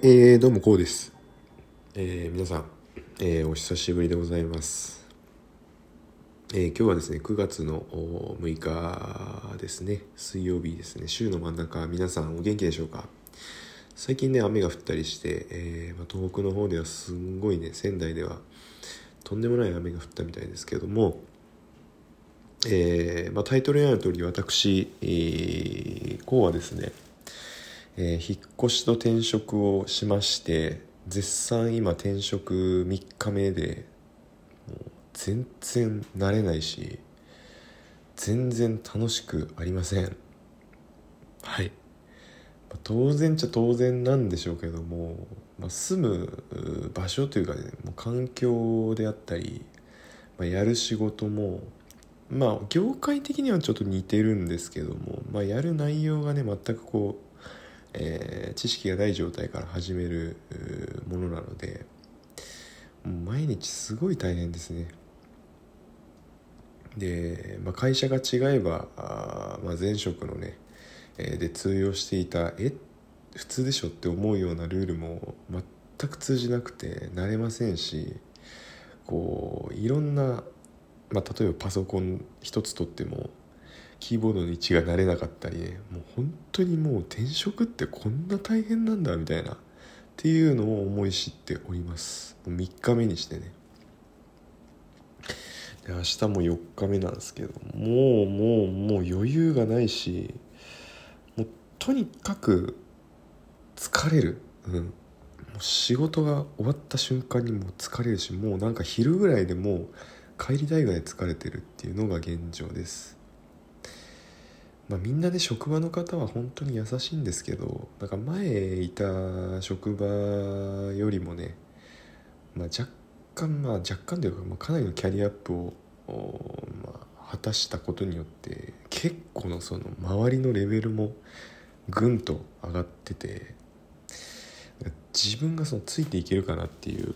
えー、どうもこうです。えー、皆さん、えー、お久しぶりでございます。えー、今日はですね、9月の6日ですね、水曜日ですね、週の真ん中、皆さんお元気でしょうか？最近ね、雨が降ったりして、えーま、東北の方ではすんごいね、仙台ではとんでもない雨が降ったみたいですけども、えーまあ、タイトルにある通り私、えー、こうはですね、えー引っ越しと転職をしまして絶賛今転職3日目でもう全然慣れないし全然楽しくありません。はい、まあ当然っちゃ当然なんでしょうけども、まあ、住む場所というかねもう環境であったり、まあ、やる仕事もまあ業界的にはちょっと似てるんですけども、まあ、やる内容がね全くこうえー知識がない状態から始めるものなので毎日すごい大変ですね。で、まあ、会社が違えばあ、まあ、前職のね、えーで通用していたえ普通でしょって思うようなルールも全く通じなくて慣れませんしこういろんな、まあ、例えばパソコン一つとってもキーボードの位置が慣れなかったりねもう本当にもう転職ってこんな大変なんだみたいなっていうのを思い知っております。もう3日目にしてね。で明日も4日目なんですけどもうもうもう余裕がないしもうとにかく疲れる。うん。もう仕事が終わった瞬間にもう疲れるしもうなんか昼ぐらいでもう帰りたいぐらい疲れてるっていうのが現状です。まあ、みんなで職場の方は本当に優しいんですけどなんか前いた職場よりもね、まあ、若干まあ若干というか、まあ、かなりのキャリアアップを、まあ、果たしたことによって結構のその周りのレベルもぐんと上がってて自分がそのついていけるかなっていう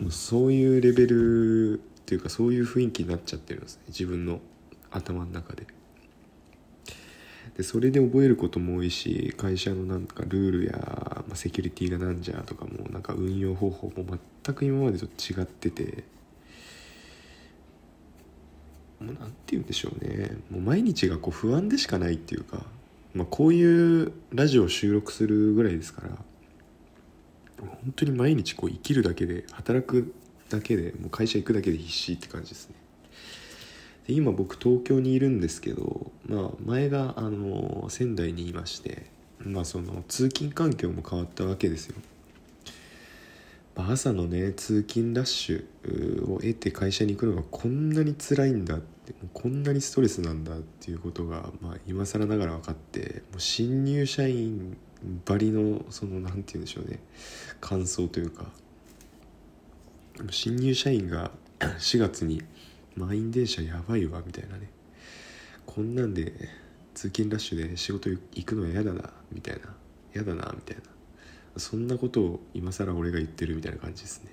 もうそういうレベルっていうかそういう雰囲気になっちゃってるんですね自分の頭の中で。でそれで覚えることも多いし会社のなんかルールや、ま、セキュリティがなんじゃとかもなんか運用方法も全く今までと違っててもうなんて言うんでしょうね。もう毎日がこう不安でしかないっていうか、まあ、こういうラジオを収録するぐらいですから本当に毎日こう生きるだけで働くだけでもう会社行くだけで必死って感じですね。で今僕東京にいるんですけど、まあ、前があの仙台にいまして、まあ、その通勤環境も変わったわけですよ、まあ朝のね通勤ラッシュを得て会社に行くのがこんなに辛いんだってこんなにストレスなんだっていうことが、まあ、今更ながら分かってもう新入社員ばりのそのなんて言うんでしょうね感想というか新入社員が 4月に満員電車やばいわみたいなねこんなんで通勤ラッシュで仕事行くのは嫌だなみたいな嫌だなみたいな。そんなことを今更俺が言ってるみたいな感じですね。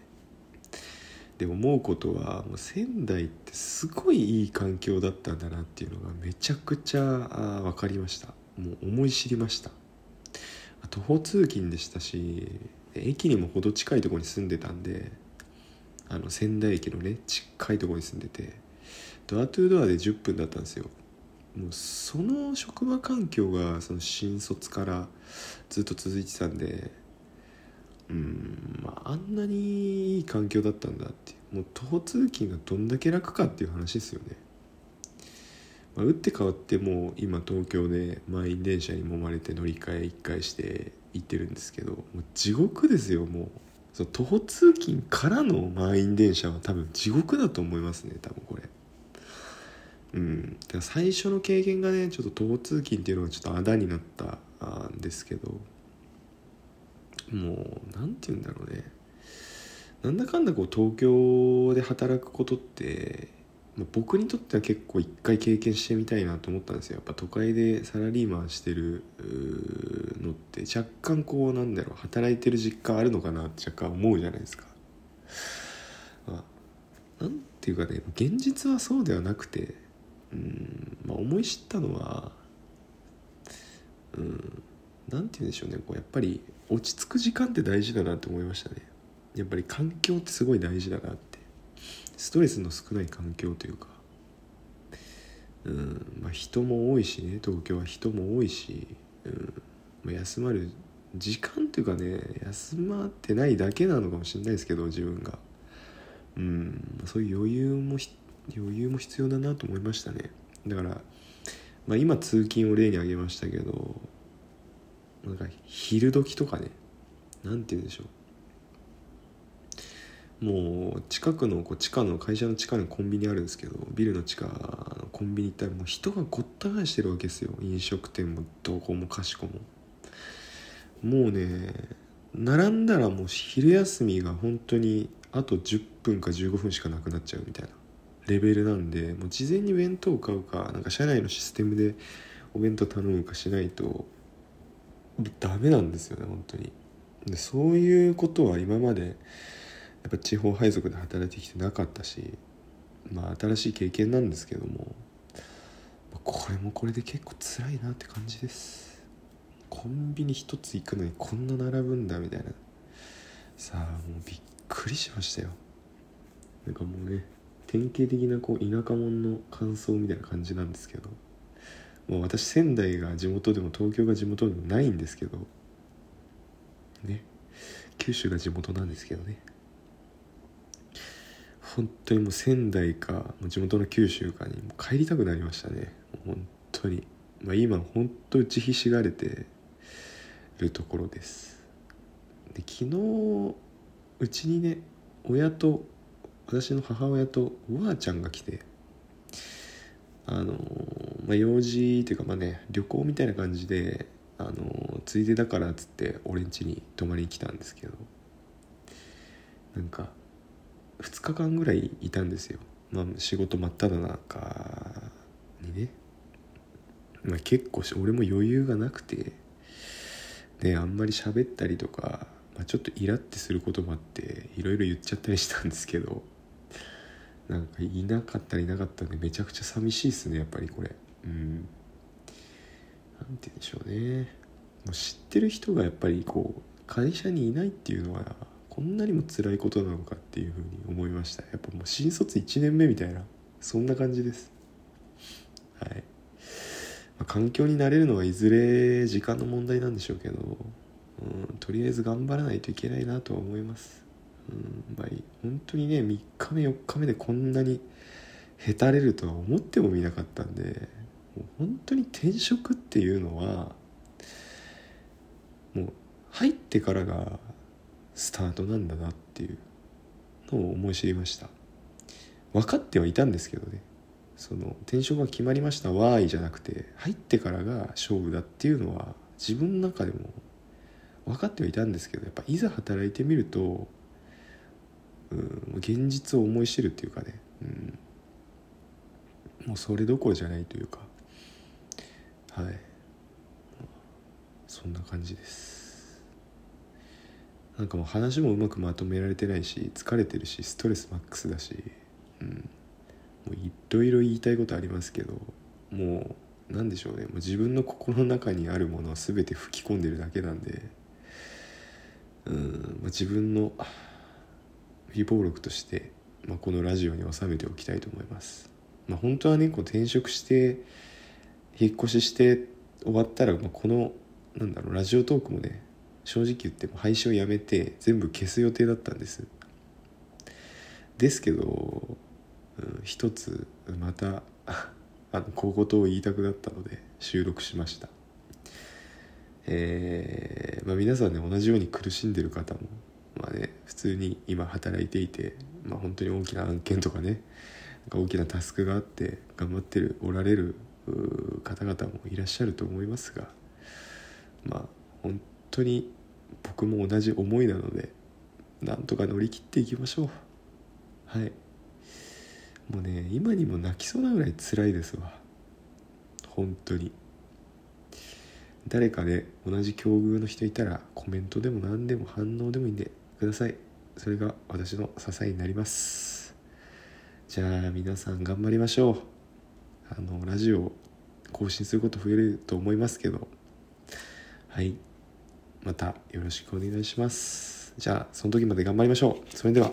で思うことはもう仙台ってすごいいい環境だったんだなっていうのがめちゃくちゃ分かりました。もう思い知りました。徒歩通勤でしたし駅にも程近いとこに住んでたんであの仙台駅のね近いとこに住んでてドアトゥードアで10分だったんですよ。もうその職場環境がその新卒からずっと続いてたんでうんまああんなにいい環境だったんだってもう徒歩通勤がどんだけ楽かっていう話ですよね、まあ、打って変わってもう今東京で満員電車に揉まれて乗り換え1回して行ってるんですけどもう地獄ですよもう。その徒歩通勤からの満員電車は多分地獄だと思いますね多分これ。うん。だから最初の経験がねちょっと徒歩通勤っていうのがちょっとあだになったんですけどもう何て言うんだろうね。なんだかんだこう東京で働くことって僕にとっては結構一回経験してみたいなと思ったんですよ。やっぱ都会でサラリーマンしてるのって若干こうなんだろう働いてる実感あるのかなって若干思うじゃないですか、まあ、なんていうかね現実はそうではなくてうん、まあ、思い知ったのはうん何て言うんでしょうね。こうやっぱり落ち着く時間って大事だなと思いましたね。やっぱり環境ってすごい大事だなって。ストレスの少ない環境というかうんまあ人も多いしね東京は人も多いし、うんまあ、休まる時間というかね休まってないだけなのかもしれないですけど自分が。うんそういう余裕も余裕も必要だなと思いましたね。だから、まあ、今通勤を例に挙げましたけどなんか昼時とかね何て言うんでしょう。もう近くのこう地下の会社の地下のコンビニあるんですけどビルの地下のコンビニ行ったらもう人がごった返してるわけですよ。飲食店もどこもかしこも。もうね並んだらもう昼休みが本当にあと10分か15分しかなくなっちゃうみたいな。レベルなんでもう事前に弁当を買うかなんか社内のシステムでお弁当頼むかしないとダメなんですよね本当に。でそういうことは今までやっぱ地方配属で働いてきてなかったしまあ新しい経験なんですけどもこれもこれで結構辛いなって感じです。コンビニ一つ行くのにこんな並ぶんだみたいな。さあもうびっくりしましたよ。なんかもうね典型的なこう田舎者の感想みたいな感じなんですけど。もう私仙台が地元でも東京が地元でもないんですけど。ね。九州が地元なんですけどね。本当にもう仙台か地元の九州かに帰りたくなりましたね。本当に。まあ今本当打ちひしがれてるところです。で昨日うちにね親と私の母親とおばあちゃんが来てあのまあ、用事っていうかまあね旅行みたいな感じであのついでだからっつって俺ん家に泊まりに来たんですけど。なんか2日間ぐらいいたんですよ、まあ、仕事真っ只中にね、まあ、結構俺も余裕がなくて。ねあんまり喋ったりとか、まあ、ちょっとイラってすることもあっていろいろ言っちゃったりしたんですけどなんかいなかったりなかったんでめちゃくちゃ寂しいっすねやっぱりこれ。うん。なんて言うんでしょうね。もう知ってる人がやっぱりこう会社にいないっていうのはこんなにも辛いことなのかっていうふうに思いました。やっぱもう新卒1年目みたいなそんな感じです。はい、まあ、環境になれるのはいずれ時間の問題なんでしょうけど、うん、とりあえず頑張らないといけないなとは思います。うんまあ、本当にね3日目4日目でこんなにへたれるとは思ってもみなかったんでもう本当に転職っていうのはもう入ってからがスタートなんだなっていうのを思い知りました。分かってはいたんですけどね。その転職が決まりましたわーいじゃなくて入ってからが勝負だっていうのは自分の中でも分かってはいたんですけどやっぱいざ働いてみるとうん、現実を思い知るっていうかね、うん、もうそれどころじゃないというか。はい。そんな感じです。なんかもう話もうまくまとめられてないし疲れてるしストレスマックスだし、うん、もういろいろ言いたいことありますけどもう何でしょうね。もう自分の心の中にあるものを全て吹き込んでるだけなんでうん、まあ、自分の備忘録として、まあ、このラジオに収めておきたいと思います。まあ、本当はねこう転職して引っ越しして終わったら、まあ、このなんだろうラジオトークもね正直言っても配信をやめて全部消す予定だったんです。ですけど、うん、一つまた あの小言を言いたくなったので収録しました。えー、まあ、皆さんね同じように苦しんでる方もまあね普通に今働いていて、まあ、本当に大きな案件とかね大きなタスクがあって頑張ってるおられる方々もいらっしゃると思いますがまあ本当に僕も同じ思いなのでなんとか乗り切っていきましょう。はい。もうね今にも泣きそうなぐらい辛いですわ。本当に。誰かで同じ境遇の人いたらコメントでも何でも反応でもいいんでください。それが私の支えになります。じゃあ皆さん頑張りましょう。あのラジオ更新すること増えると思いますけど。はい。またよろしくお願いします。じゃあその時まで頑張りましょう。それでは。